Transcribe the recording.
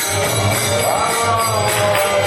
Hallelujah.